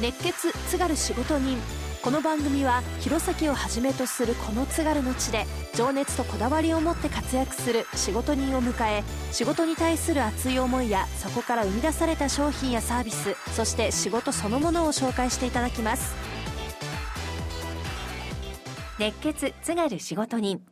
熱血津軽仕事人。この番組は弘前をはじめとするこの津軽の地で情熱とこだわりを持って活躍する仕事人を迎え仕事に対する熱い思いやそこから生み出された商品やサービスそして仕事そのものを紹介していただきます。熱血津軽仕事人。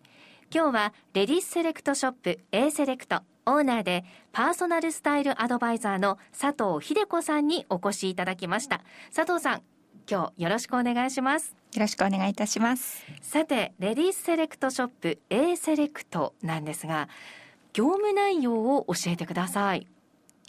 今日はレディースセレクトショップ A セレクト。オーナーでパーソナルスタイルアドバイザーの佐藤秀子さんにお越しいただきました。佐藤さん今日よろしくお願いします。よろしくお願いいたします。さてレディースセレクトショップ A セレクトなんですが業務内容を教えてください。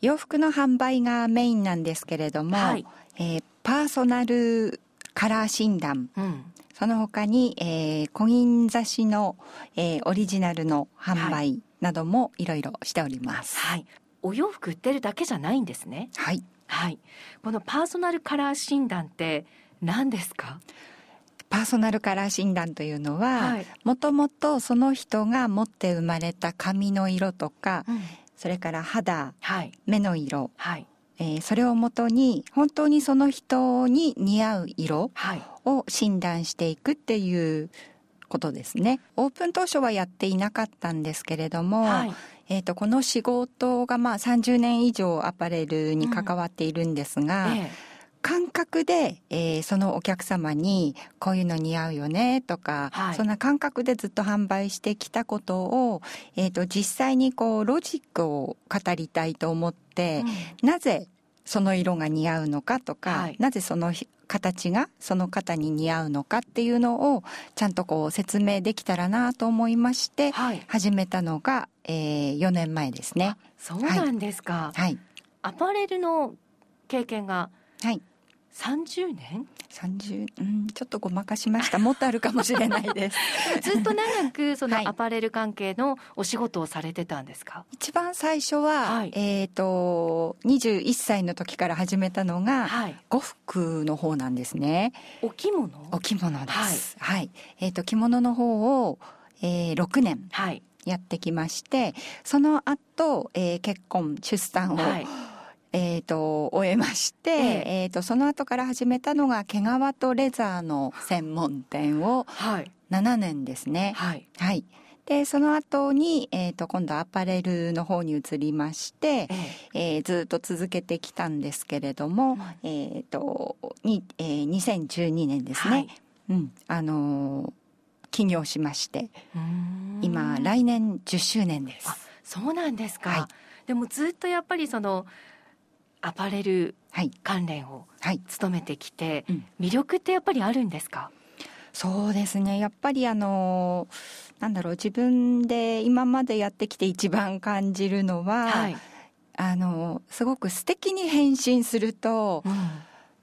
洋服の販売がメインなんですけれども、はい、えー、パーソナルカラー診断、うん、その他に、えー、小銀雑誌の、えー、オリジナルの販売などもいろいろしております、はい、お洋服売ってるだけじゃないんですね。はい。はい。このパーソナルカラー診断って何ですか？パーソナルカラー診断というのはもともとその人が持って生まれた髪の色とか、うん、それから肌、はい、目の色、はい。えー、それをもとに本当にその人に似合う色を診断していくっていうことですね。オープン当初はやっていなかったんですけれども、はい、えーと、この仕事がまあ30年以上アパレルに関わっているんですが、うんええ、感覚で、えー、そのお客様にこういうの似合うよねとか、はい、そんな感覚でずっと販売してきたことを、えーと、実際にこうロジックを語りたいと思って、うん、なぜその色が似合うのかとか、はい、なぜその形がその方に似合うのかっていうのをちゃんとこう説明できたらなと思いまして始めたのが、えー、4年前ですね。そうなんですか、はい、アパレルの経験が30年？30うんちょっとごまかしました。もっとあるかもしれないです。ずっと長くそのアパレル関係のお仕事をされてたんですか、はい、一番最初は、はい、えっ、ー、と21歳の時から始めたのが、はい、呉服の方なんですね。お着物？お着物です。はい、えっ、ー、と着物の方を、えー、6年やってきまして、その後、えー、結婚出産を、はいえーと、終えまして、えー、えーとその後から始めたのが毛皮とレザーの専門店を7年ですね。はい、はい、でその後に、えーと、今度アパレルの方に移りまして、えー、えー、ずっと続けてきたんですけれども、うん、えーとにえー、2012年ですね、はい、うん、あのー、起業しまして今来年10周年です。そうなんですか、はい、でもずっとやっぱりそのアパレル関連を務めてきて、はいうん、魅力ってやっぱりあるんですか？そうですね。やっぱりあのなんだろう自分で今までやってきて一番感じるのは、はい、あのすごく素敵に変身すると、うん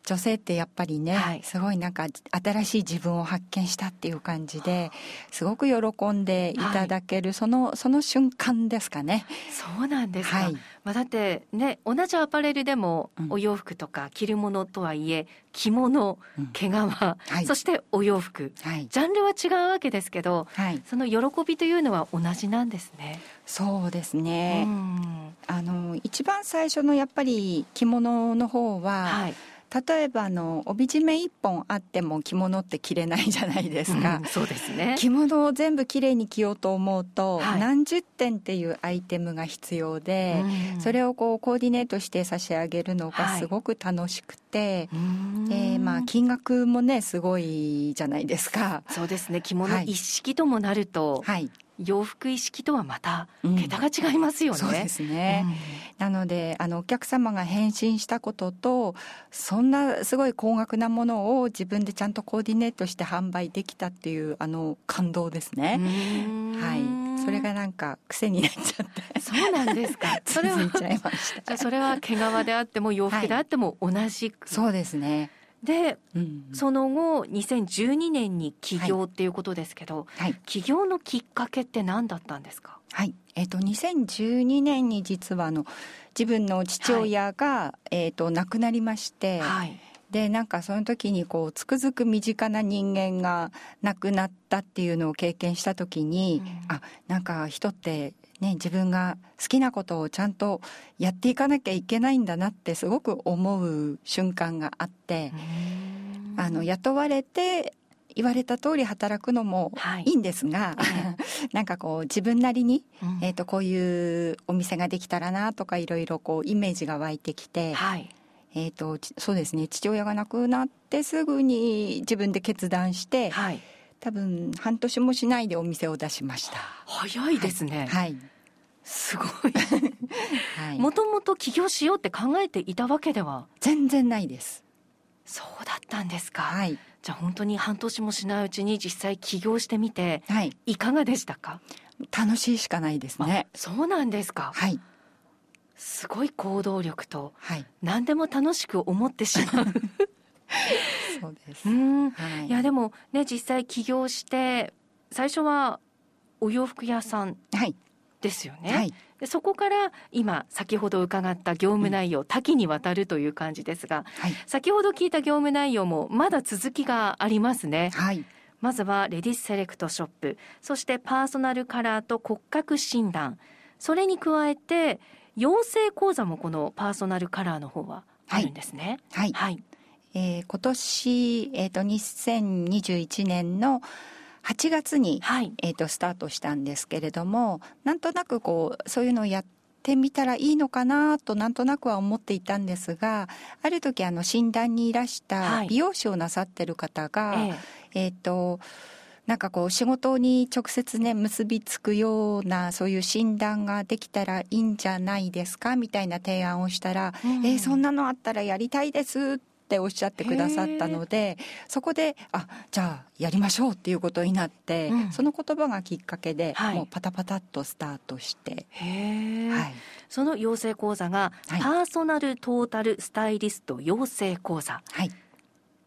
女性ってやっぱりね、はい、すごいなんか新しい自分を発見したっていう感じですごく喜んでいただける、はい、そのその瞬間ですかね。そうなんですか。はい、まあだってね同じアパレルでもお洋服とか着るものとはいえ、着物、毛皮、そしてお洋服、ジャンルは違うわけですけど、その喜びというのは同じなんですね。そうですね。あの一番最初のやっぱり着物の方は。はい例えばあの帯締め一本あっても着物って着れないじゃないですか、うん、そうですね。着物を全部きれいに着ようと思うと、はい、何十点っていうアイテムが必要で、うん、それをこうコーディネートして差し上げるのがすごく楽しくて、はい、えー、まあ金額もねすごいじゃないですか。そうですね。着物一式ともなると、はい、洋服意識とはまた桁が違いますよね。うん、そうですね。うん、なのであのお客様が返信したこととそんなすごい高額なものを自分でちゃんとコーディネートして販売できたっていうあの感動ですね。はい。それがなんか癖になっちゃって。そうなんですか。それはじゃそれは毛皮であっても洋服であっても同じく、はい、そうですね。で、うん、その後2012年に起業っていうことですけど、はい、起業のきっかけって何だったんですか？はい、えっ、ー、と2012年に実はあの自分の父親が、はい、えっ、と亡くなりまして、はい、でなんかその時にこうつくづく身近な人間が亡くなったっていうのを経験した時に、うん、あなんか人ってね、自分が好きなことをちゃんとやっていかなきゃいけないんだなってすごく思う瞬間があってあの雇われて言われた通り働くのもい。いんですが、はい、なんかこう自分なりに、うん、えーと、こういうお店ができたらなとかいろいろこうイメージが湧いてきて、はい、えーと、そうですね父親が亡くなってすぐに自分で決断して、はい、多分半年もしないでお店を出しました。早いですね。はい、すごい。もともと起業しようって考えていたわけでは？全然ないです。そうだったんですか。はい。じゃあ本当に半年もしないうちに実際起業してみて、はい、いかがでしたか？楽しいしかないですね。そうなんですか。はい。すごい行動力と、はい、何でも楽しく思ってしまう。そうです。うん、はい、いやでもね実際起業して最初はお洋服屋さんですよね。はい、でそこから今先ほど伺った業務内容、うん、多岐にわたるという感じですが、はい、先ほど聞いた業務内容もまだ続きがありますね。はい。まずはレディスセレクトショップ、そしてパーソナルカラーと骨格診断、それに加えて養成講座もこのパーソナルカラーの方はあるんですね。はい。はい、えー、今年、えっ、ー、と、2021年の8月に、はい、えと、スタートしたんですけれども、なんとなくこう、そういうのをやってみたらいいのかなとなんとなくは思っていたんですがある時あの診断にいらした美容師をなさってる方が、はい、えっ、ー、となんかこう仕事に直接ね結びつくようなそういう診断ができたらいいんじゃないですかみたいな提案をしたら、うん、えー、そんなのあったらやりたいですっておっしゃってくださったのでそこであじゃあやりましょうっていうことになって、うん、その言葉がきっかけで、はい、もうパタパタっとスタートして、はい、その養成講座が、はい、パーソナルトータルスタイリスト養成講座、はい、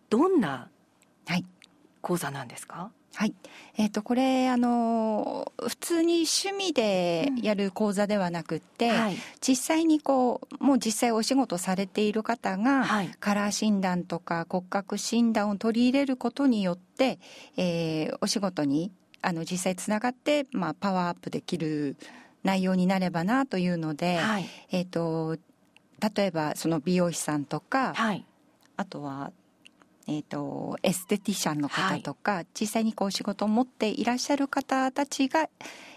どんな講座なんですか、はい、えー、とこれあの普通に趣味でやる講座ではなくて、うんはい、実際にこうもう実際お仕事されている方が、はい、カラー診断とか骨格診断を取り入れることによって、えー、お仕事にあの実際つながって、まあ、パワーアップできる内容になればなというので、はい、えーと、例えばその美容師さんとか、あとはえーと、エステティシャンの方とか、はい、実際にこう仕事を持っていらっしゃる方たちが、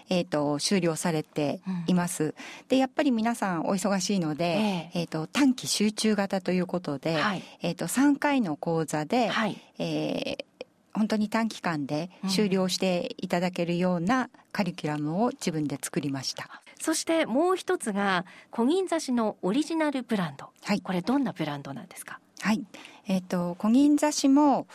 えーと、終了されています、うん、でやっぱり皆さんお忙しいので、えー、えーと短期集中型ということで、はい、えー、と3回の講座で、はい、えー本当に短期間で終了していただけるようなカリキュラムを自分で作りました。そしてもう一つが小銀刺しのオリジナルブランド。はい、これどんなブランドなんですか？はい、えっ、ー、と小銀刺しも、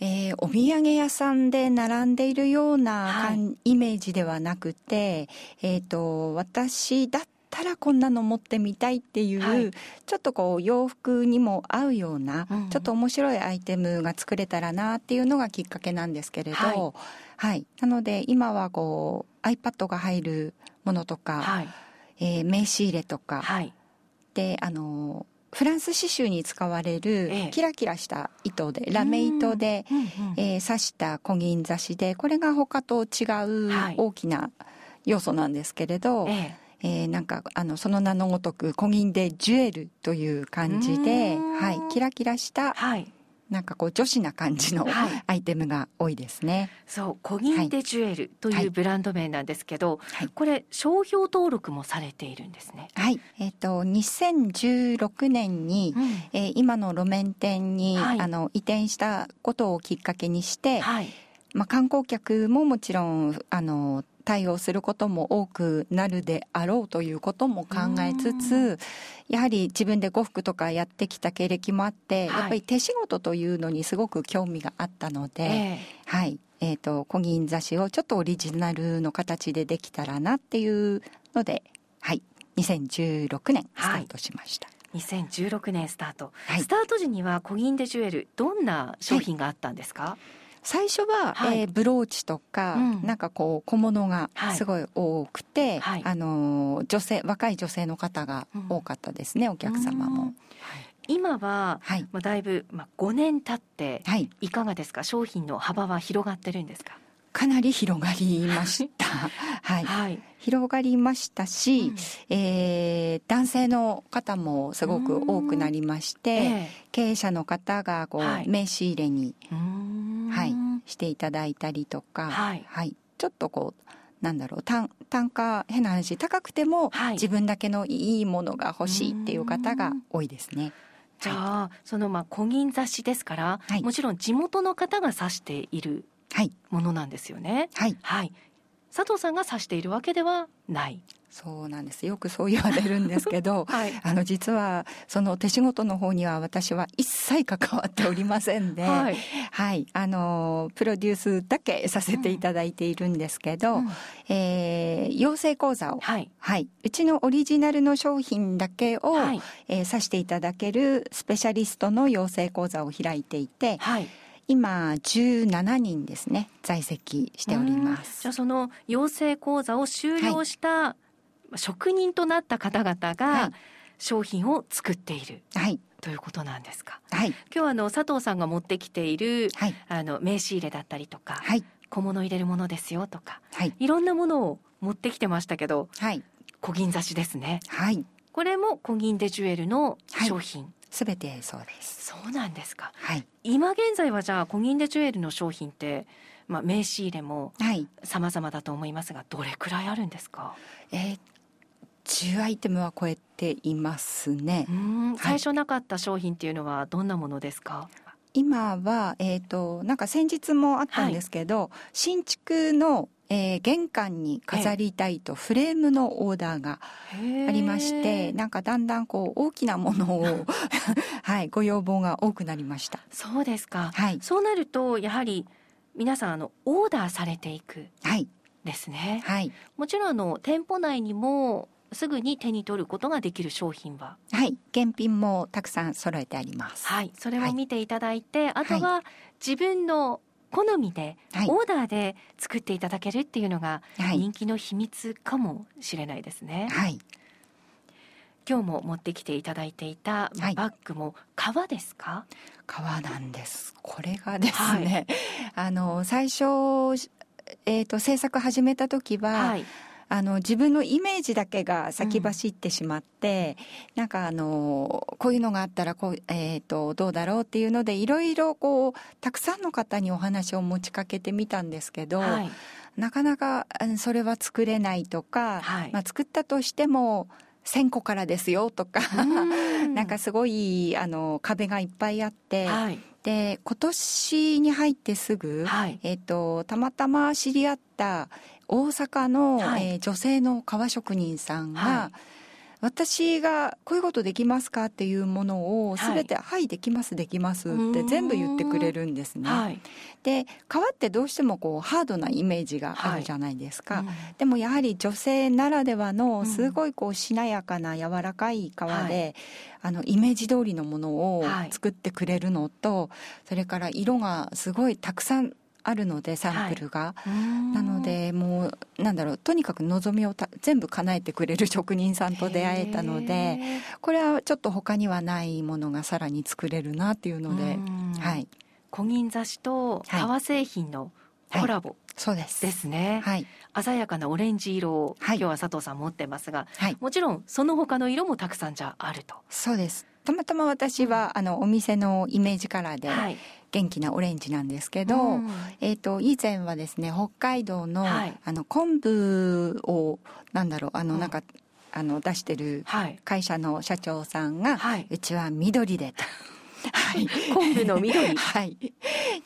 えー、お土産屋さんで並んでいるような、はい、イメージではなくて、えっ、ー、と私だったらこんなの持ってみたいっていう、はい、ちょっとこう洋服にも合うような、うん、ちょっと面白いアイテムが作れたらなっていうのがきっかけなんですけれど、はい、はい、なので今はこう iPad が入るものとか、はい、えー、名刺入れとか、はい、であのフランス刺繍に使われるキラキラした糸で、ラメ糸で、えー、刺した小銀刺しでこれが他と違う大きな要素なんですけれど、ええ。ー、なんかあのその名のごとく小銀でジュエルという感じで、はい、キラキラした、はい、なんかこう女子な感じのアイテムが多いですね。はい、そう小銀でジュエルというブランド名なんですけど、はい、これ商標登録もされているんですね。はい。えっ、ー、と2016年に、うん、えー、今の路面店に、はい、あの移転したことをきっかけにして、はい、まあ観光客ももちろんあの対応することも多くなるであろうということも考えつつやはり自分で呉服とかやってきた経歴もあって、はい、やっぱり手仕事というのにすごく興味があったので、えー、はい。えーと、小銀刺しをちょっとオリジナルの形でできたらなっていうので、はい、2016年スタートしました。はい2016年スタート、はい、スタート時には小銀でジュエルどんな商品があったんですか、はい最初は、はい、えー、ブローチとか、うん、なんかこう小物がすごい多くて、はい、あの女性若い女性の方が多かったですね、うん、お客様も。今は、はい、まあ、だいぶ、まあ、5年経ってい。かがですか、商品の幅は広がってるんですか？かなり広がりました。はい、はい、広がりましたし、うん、えー、男性の方もすごく多くなりまして、えー、経営者の方がこう、はい、名刺入れに、はい、していただいたりとか、はい、はい、ちょっとこうなんだろう。単単価変な話高くても、自分だけのいいものが欲しいっていう方が多いですね。じゃあ、そのまあ古銀雑誌ですから、はい、もちろん地元の方が指しているものなんですよね。はい、はい、佐藤さんが指しているわけではない。そうなんです。よくそう言われるんですけど、はい、あの実はその手仕事の方には私は一切関わっておりませんで、はい、はい、あのプロデュースだけさせていただいているんですけど、うん、えー、養成講座を、はい、はい、うちのオリジナルの商品だけを、はい、えー、さしていただけるスペシャリストの養成講座を開いていて、はい今17人ですね在籍しております。じゃあその養成講座を修了した、はい、職人となった方々が商品を作っている、はい、ということなんですか、はい、今日はあの佐藤さんが持ってきている、はい、あの名刺入れだったりとか、はい、小物入れるものですよとか、はい、いろんなものを持ってきてましたけど、はい、小銀刺しですね、はい、これも小銀でジュエルの商品、すべてそうです。そうなんですか。はい。今現在はじゃあコギンデジュエルの商品って、まあ名刺入れも様々だと思いますが、どれくらいあるんですか？えー、10アイテムは超えていますね。うん、最初なかった商品っていうのはどんなものですか？今は、えっ、ー、と、なんか先日もあったんですけど、はい、新築のえー、玄関に飾りたいとフレームのオーダーがありましてなんかだんだんこう大きなものを はいご要望が多くなりました。そうですか、はい、そうなるとやはり皆さんあのオーダーされていくですね、はい、もちろんあの店舗内にもすぐに手に取ることができる商品は？はい現品もたくさん揃えてありますはいそれを見ていただいて、はい、あとは自分の好みで、はい、オーダーで作っていただけるっていうのが人気の秘密かもしれないですね。はい。今日も持ってきていただいていたバッグも革ですか？革なんです。これがですね、はい、あの最初えっ、ー、と制作始めた時は。はいあの自分のイメージだけが先走ってしまって、うん、なんかあのこういうのがあったらこう、えーと、どうだろうっていうのでいろいろこうたくさんの方にお話を持ちかけてみたんですけど、はい、なかなかそれは作れないとか、はい、まあ、作ったとしても1000個からですよとか なんかすごいあの壁がいっぱいあって、はい、で今年に入ってすぐ、はい、えーとたまたま知り合った大阪の、はい、えー、女性の革職人さんが、はい、私がこういうことできますかっていうものを全て、はい、はい、できますできますって全部言ってくれるんですね。はい、で革ってどうしてもこうハードなイメージがあるじゃないですか。はい。うん、でもやはり女性ならではのすごいこうしなやかな柔らかい革で、あのイメージ通りのものを作ってくれるのと、それから色がすごいたくさんあるのでサンプルが、はい、なのでもうなんだろうとにかく望みを全部叶えてくれる職人さんと出会えたのでこれはちょっと他にはないものがさらに作れるなっていうので、はい、小銀雑誌と革製品のコラボ、はい、そうです。ですね、はい、鮮やかなオレンジ色を、今日は佐藤さん持ってますが、はい、もちろんその他の色もたくさんじゃあると。そうですたまたま私はあのお店のイメージカラーで元気なオレンジなんですけど、うん、えっ、と以前はですね北海道の、はい、あの昆布をなんだろうあのなんか、あの出してる会社の社長さんが、はい、うちは緑でと。はい、昆布の緑。はい。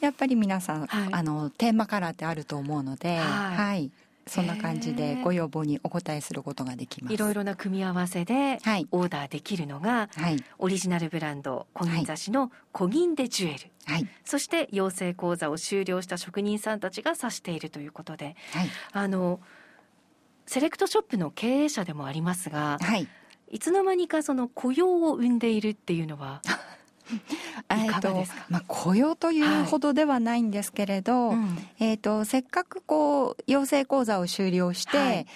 やっぱり皆さん、はい、あのテーマカラーってあると思うので、はい、はい、そんな感じでご要望にお答えすることができます。いろいろな組み合わせでオーダーできるのが、はい、オリジナルブランド小銀雑誌の小銀でジュエル、はい、そして養成講座を修了した職人さんたちが指しているということで、はい、あのセレクトショップの経営者でもありますが、はい、いつの間にかその雇用を生んでいるっていうのは えっとまあ、雇用というほどではないんですけれど、はい。うん、えっとせっかくこう養成講座を修了して、はい、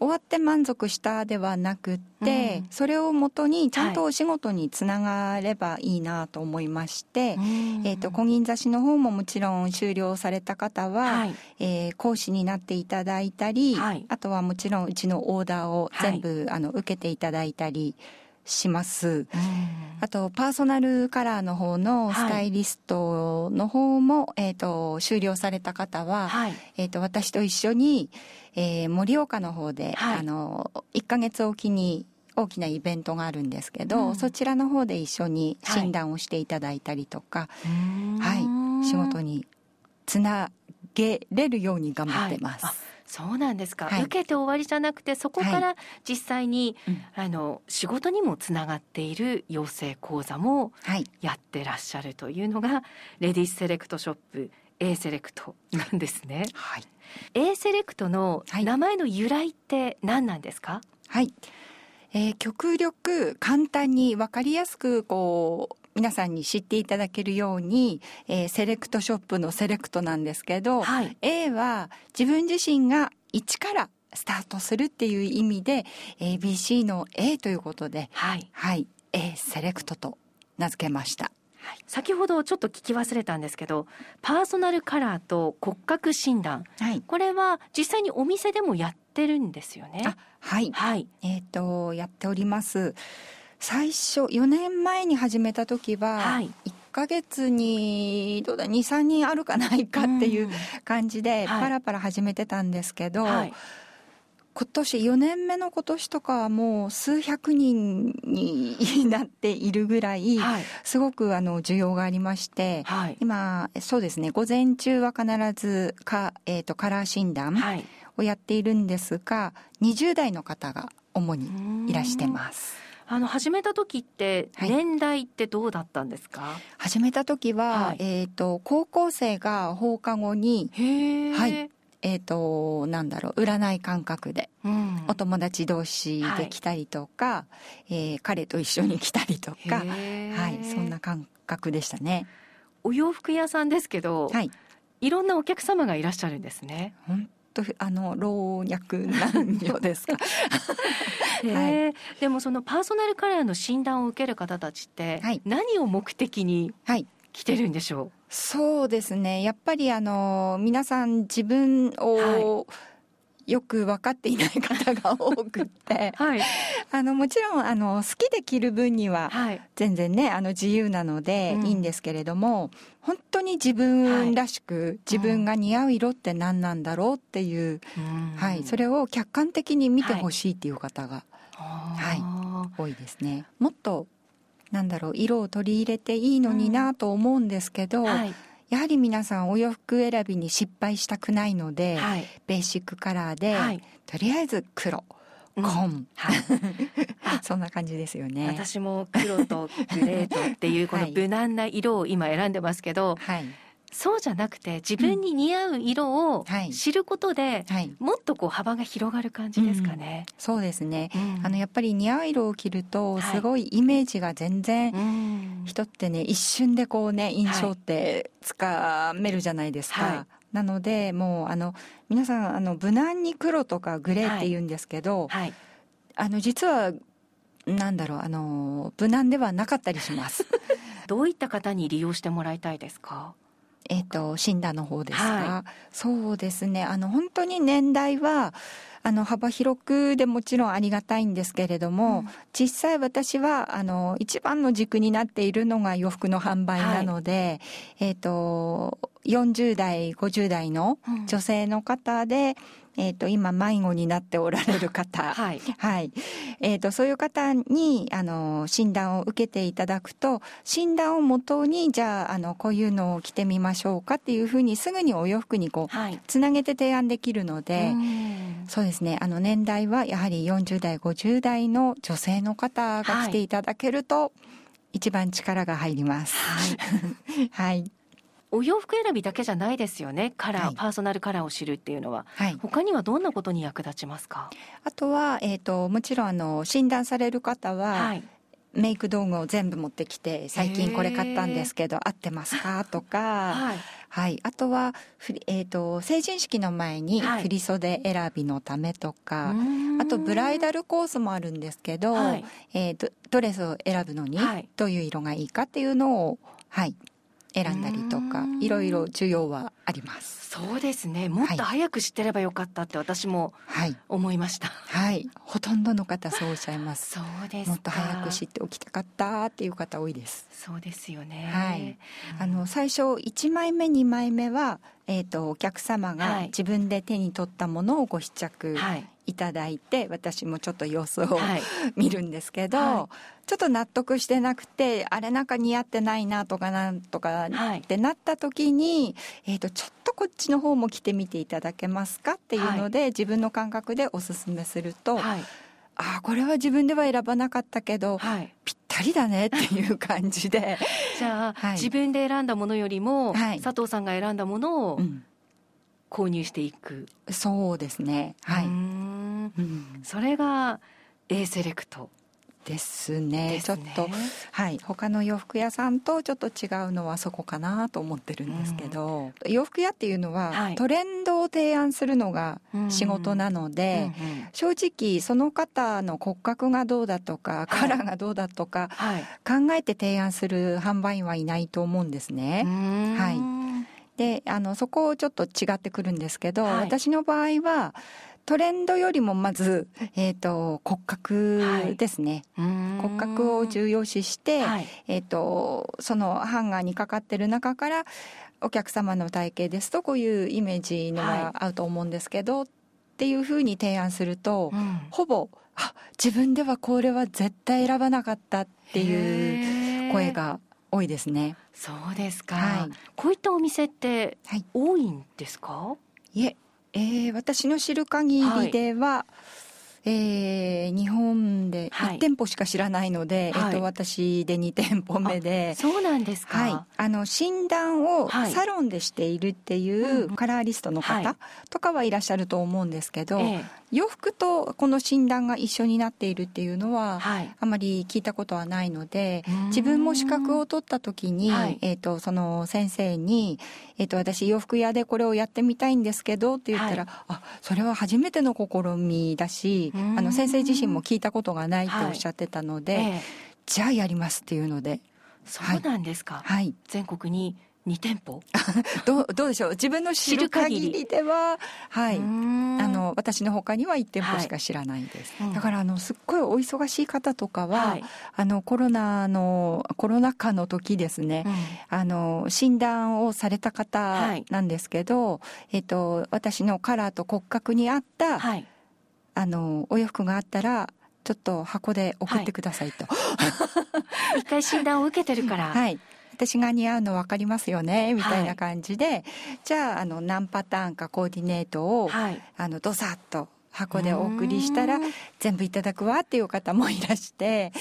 終わって満足したではなくって、うん、それをもとにちゃんとお仕事につながればいいなと思いまして、はい、えーと、小銀座市の方ももちろん終了された方は、はい、えー、講師になっていただいたり、はい、あとはもちろんうちのオーダーを全部、あの受けていただいたりします。あとパーソナルカラーの方のスタイリストの方も、はい、えっ、ー、と終了された方は、はい、えっ、ー、と私と一緒に、えー、盛岡の方で、はい、あの1ヶ月おきに大きなイベントがあるんですけど、うん、そちらの方で一緒に診断をしていただいたりとか、はい、仕事につなげれるように頑張ってます。そうなんですか、はい、受けて終わりじゃなくてそこから実際に、はい、あの仕事にもつながっている養成講座もやってらっしゃるというのが、レディースセレクトショップ A セレクトなんですね。はい、A セレクトの名前の由来って何なんですか、はい、えー、極力簡単に分かりやすくこう皆さんに知っていただけるように、えー、セレクトショップのセレクトなんですけど、はい、A は自分自身が一からスタートするっていう意味で ABC の A ということで、はい、はい、A セレクトと名付けました。はい、先ほどちょっと聞き忘れたんですけどパーソナルカラーと骨格診断、はい、これは実際にお店でもやってるんですよね。はい、はい、えっ、ー、とやっております。最初4年前に始めた時は、はい、1ヶ月にどうだ23人あるかないかっていう感じでパラパラ始めてたんですけど、はい、今年4年目の今年とかはもう数百人になっているぐらい、すごくあの需要がありまして、はい、今そうですね午前中は必ずか、えーと、カラー診断をやっているんですが20代の方が主にいらしてます。あの始めた時って年代ってどうだったんですか、はい、始めた時は、はい、えっ、ー、と高校生が放課後にはい。えーと、なんだろう占い感覚で、うん、お友達同士で来たりとか、はい、えー、彼と一緒に来たりとか、はい、そんな感覚でしたね。お洋服屋さんですけど、はい、いろんなお客様がいらっしゃるんですね。本とあの老若男女ですか？はい、でもそのパーソナルカラーの診断を受ける方たちって何を目的に来てるんでしょう、はい、そうですね。やっぱりあの皆さん自分を、はいよく分かっていない方が多くって、はい、あのもちろんあの好きで着る分には全然ね、あの自由なのでいいんですけれども、うん、本当に自分らしく、はい、自分が似合う色って何なんだろうっていう、うん、はい、それを客観的に見てほしいっていう方が、はい、多いですね。もっとなんだろう色を取り入れていいのになと思うんですけど、うんはいやはり皆さんお洋服選びに失敗したくないので、はい、ベーシックカラーで、はい、とりあえず黒。紺、うん、はい、そんな感じですよね。私も黒とグレートっていうこの無難な色を今選んでますけど、はい、そうじゃなくて自分に似合う色を知ることで、はい、もっとこう幅が広がる感じですかね。うん、そうですね、うん、あのやっぱり似合う色を着るとすごいイメージが全然、人ってね一瞬でこうね印象ってつかめるじゃないですか。はい。なのでもうあの皆さんあの無難に黒とかグレーって言うんですけど、はい。はい、あの実はなんだろうあの無難ではなかったりします。どういった方に利用してもらいたいですか？えっ、ー、と、診断の方ですか、はい、そうですね。あの、本当に年代は、あの、幅広くでもちろんありがたいんですけれども、うん、実際私は、あの、一番の軸になっているのが洋服の販売なので、はい、えっ、ー、と、40代、50代の女性の方で、えっ、ー、と、今、迷子になっておられる方、はい。はい。えっ、ー、と、そういう方に、あの、診断を受けていただくと、診断をもとに、じゃあ、あの、こういうのを着てみましょうかっていうふうに、すぐにお洋服にこう、はい、つなげて提案できるので、そうですね、あの、年代はやはり40代、50代の女性の方が来ていただけると、はい、一番力が入ります。はい。はいお洋服選びだけじゃないですよね。カラー、はい、パーソナルカラーを知るっていうのは、はい、他にはどんなことに役立ちますか？あとは、えーと、もちろんあの診断される方は、はい、メイク道具を全部持ってきて最近これ買ったんですけど合ってますか？とか、はい、はい、あとはえーと、成人式の前に振り袖選びのためとか、はい、あとブライダルコースもあるんですけど、はい、えー、ドレスを選ぶのにどういう色がいいかっていうのを、はい、選んだりとかいろいろ需要はあります。そうですね。もっと早く知ってればよかったって私も思いました。はい、はい、ほとんどの方そうおっしゃいます。そうですもっと早く知っておきたかったっていう方多いです。そうですよね。はい。あの最初1枚目2枚目はえっ、ー、とお客様が自分で手に取ったものをご試着いただいて私もちょっと様子を、はい、見るんですけど、はい、ちょっと納得してなくてあれなんか似合ってないなとかなんとかってなった時に、えーと、ちょっとこっちの方も着てみていただけますかっていうので、自分の感覚でおすすめすると、ああこれは自分では選ばなかったけど、ぴったりだねっていう感じで。じゃあ、自分で選んだものよりも、佐藤さんが選んだものを、購入していく。そうですね。はい、うん、それが A セレクトですね、ね、ちょっとはい。他の洋服屋さんとちょっと違うのはそこかなと思ってるんですけど、うん、洋服屋っていうのは、はい、トレンドを提案するのが仕事なので、うんうん、正直その方の骨格がどうだとか、カラーがどうだとか、はい、考えて提案する販売員はいないと思うんですね。はい。であのそこをちょっと違ってくるんですけど、はい、私の場合はトレンドよりもまず、えーと、骨格ですね、はい、骨格を重要視して、はい、えーと、そのハンガーにかかってる中からお客様の体型ですとこういうイメージのが合うと思うんですけど、っていうふうに提案すると、うん、ほぼあ自分ではこれは絶対選ばなかったっていう声が多いですね。そうですか、はい、こういったお店って多いんですか、はい、いええー、私の知る限りでは、はいえー、日本で1店舗しか知らないので、はい、えっと、私で2店舗目で。そうなんですか、はい、あの診断をサロンでしているっていうカラーリストの方とかはいらっしゃると思うんですけど、はい洋服とこの診断が一緒になっているっていうのは、はい、あまり聞いたことはないので自分も資格を取った時に、はい、えーと、その先生に、えーと「私洋服屋でこれをやってみたいんですけど」って言ったら「あそれは初めての試みだしあの先生自身も聞いどことがないっておっしゃってたので、はい。えじゃあやりますっていうので。そうなんですか、はい、全国に2店舗？どうどうでしょう？自分の知る限りでははい。あの私のほかには1店舗しか知らないです、はい。うん、だからあのすっごいお忙しい方とかは、はい、あのコロナのコロナ禍の時ですね、うん、あの診断をされた方なんですけど、はい、えっと私のカラーと骨格に合った、はいあのお洋服があったらちょっと箱で送ってくださいと、はい、一回診断を受けてるから。はい。私が似合うの分かりますよねみたいな感じで、はい、じゃああの何パターンかコーディネートを、はい、あのドサッと箱でお送りしたら全部いただくわっていう方もいらして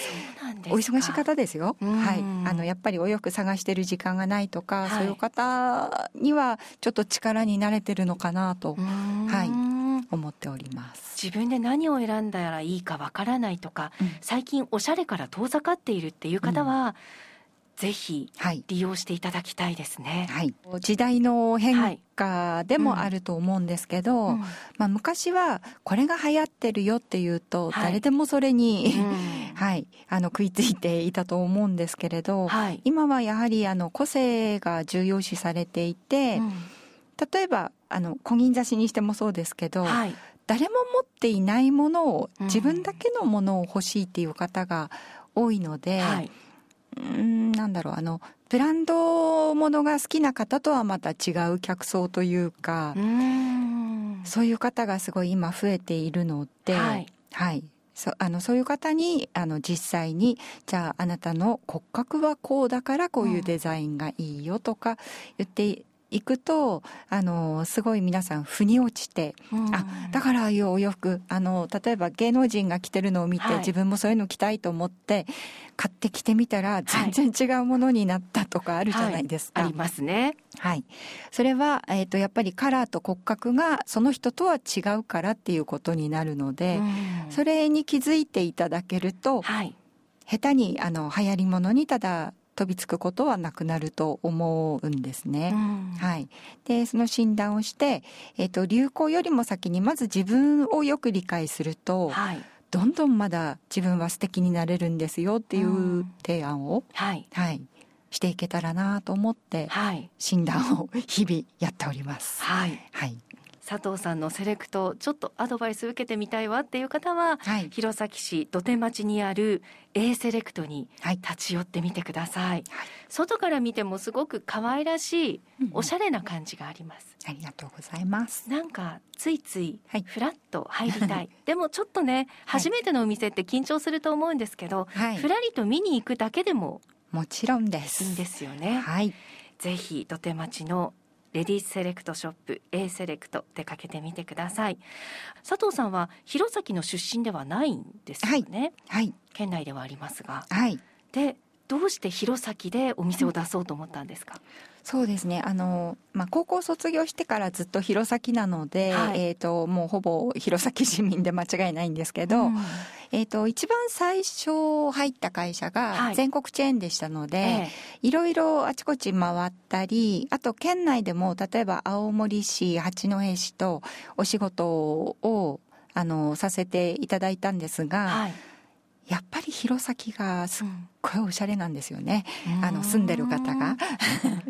お忙しい方ですよ、はい、あのやっぱりお洋服探してる時間がないとか、はい、そういう方にはちょっと力になれてるのかなと、はい、思っております。自分で何を選んだらいいかわからないとか、うん、最近おしゃれから遠ざかっているっていう方は、うん。ぜひ利用していただきたいですね。はい、時代の変化でもあると思うんですけど、はい。うん、まあ、昔はこれが流行ってるよっていうと、誰でもそれに、はい、はい、あの食いついていたと思うんですけれど、はい、今はやはりあの個性が重要視されていて、うん、例えばあの小銀刺しにしてもそうですけど、誰も持っていないものを自分だけのものを欲しいっていう方が多いので。はい。うんなんだろうあのブランドものが好きな方とはまた違う客層というかそういう方がすごい今増えているので、はい、はい、そあのそういう方にあの実際にじゃああなたの骨格はこうだからこういうデザインがいいよとか言って行くとあのすごい皆さん腑に落ちて、うん、あだからああいうお洋服あの例えば芸能人が着てるのを見て、はい、自分もそういうの着たいと思って買ってきてみたら全然違うものになったとかあるじゃないですか。はい、ありますね。はい、それは、えーと、やっぱりカラーと骨格がその人とは違うからっていうことになるので、うん、それに気づいていただけると、はい、下手にあの流行りものにただ飛びつくことはなくなると思うんですね。うん、はい、でその診断をして、えーと、流行よりも先にまず自分をよく理解すると、はい、どんどんまだ自分は素敵になれるんですよっていう提案を、はい、はい、していけたらなと思って、はい、診断を 日々やっております。はい、はい佐藤さんのセレクトちょっとアドバイス受けてみたいわっていう方は、はい、弘前市土手町にある A セレクトに立ち寄ってみてください、はい、外から見てもすごく可愛らしいおしゃれな感じがあります、うん、ありがとうございます。なんかついついフラッと入りたい、はい、でもちょっとね初めてのお店って緊張すると思うんですけど、ふらりと見に行くだけでももちろんです。いいんですよね。はい。ぜひ土手町のレディースセレクトショップ A セレクト出かけてみてください。佐藤さんは弘前の出身ではないんですよね、はい、はい、県内ではありますが、はい、でどうして弘前でお店を出そうと思ったんですか、うんそうですね。あの、まあ、高校卒業してからずっと弘前なので、はい、えーと、もうほぼ弘前市民で間違いないんですけど、うん、えーと、一番最初入った会社が全国チェーンでしたので、はいいろいろあちこち回ったりあと県内でも例えば青森市八戸市とお仕事をあのさせていただいたんですが。はいやっぱり弘前がすっごいおしゃれなんですよね、うん、あの住んでる方が。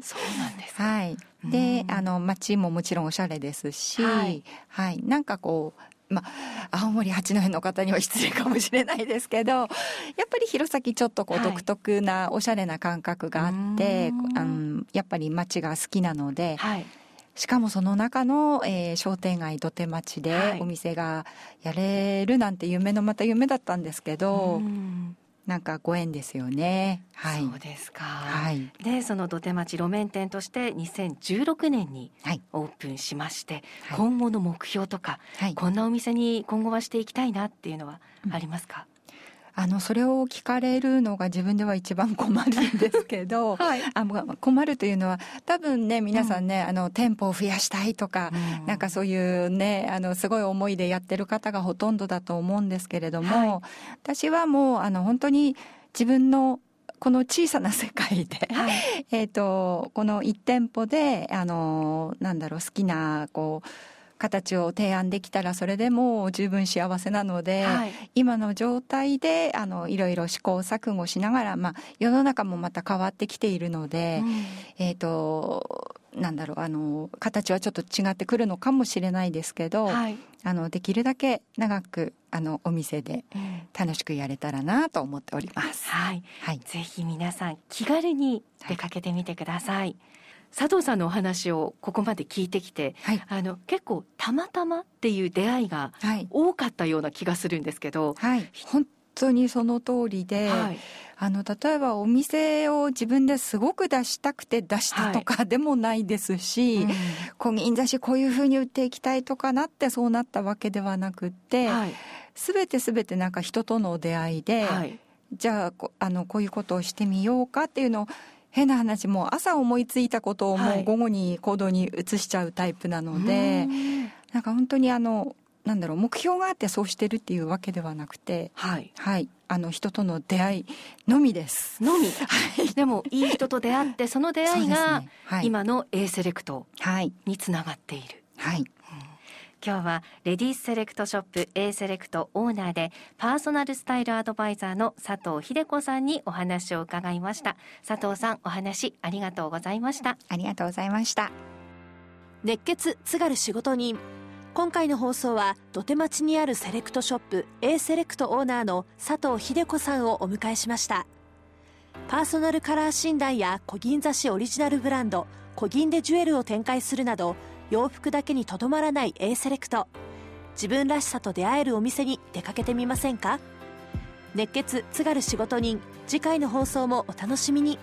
そうなんです。はい。であの街ももちろんおしゃれですし、はい、はい、なんかこうまあ、青森八戸の方には失礼かもしれないですけどやっぱり弘前ちょっとこう独特なおしゃれな感覚があって、はい、あのやっぱり街が好きなので、はい、しかもその中の、えー、商店街土手町でお店がやれるなんて夢のまた夢だったんですけど、なんかご縁ですよね。はい。そうですか。はい。で、その土手町路面店として2016年にオープンしまして、はい、今後の目標とか、はい、こんなお店に今後はしていきたいなっていうのはありますか、うんあのそれを聞かれるのが自分では一番困るんですけど、はい、あ困るというのは多分ね皆さんね、うん、あの店舗を増やしたいとか、うん、なんかそういうねあのすごい思いでやってる方がほとんどだと思うんですけれども、はい、私はもうあの本当に自分のこの小さな世界で、はい、えっとこの1店舗であのなんだろう好きなこう形を提案できたらそれでも十分幸せなので、はい、今の状態であのいろいろ試行錯誤しながら、まあ、世の中もまた変わってきているので、うん、えっ、ー、となんだろうあの形はちょっと違ってくるのかもしれないですけど、はい、あのできるだけ長くあのお店で楽しくやれたらなと思っております。はい、はい、ぜひ皆さん気軽に出かけてみてください、はい佐藤さんのお話をここまで聞いてきて、はい、あの結構たまたまっていう出会いが多かったような気がするんですけど、はい、本当にその通りで、はい、あの例えばお店を自分ですごく出したくて出したとかでもないですし、はいうん、小銀座しこういうふうに売っていきたいとかなってそうなったわけではなくって、はい、全て全てなんか人との出会いで、はい、じゃああのこういうことをしてみようかっていうのを変な話もう朝思いついたことをもう午後に行動に移しちゃうタイプなので、はい、なんか本当にあのなんだろう目標があってそうしてるっていうわけではなくて、はい、はい、あの人との出会いのみです。のみ。はい、でもいい人と出会ってその出会いが、今の A セレクトにつながっている。はい。今日はレディースセレクトショップ A セレクトオーナーでパーソナルスタイルアドバイザーの佐藤秀子さんにお話を伺いました。佐藤さんお話ありがとうございました。ありがとうございました。熱血津軽仕事人。今回の放送は土手町にあるセレクトショップ A セレクトオーナーの佐藤秀子さんをお迎えしました。パーソナルカラー診断や小銀座市オリジナルブランド小銀でジュエルを展開するなど洋服だけにとどまらない A セレクト。自分らしさと出会えるお店に出かけてみませんか？熱血津軽仕事人次回の放送もお楽しみに。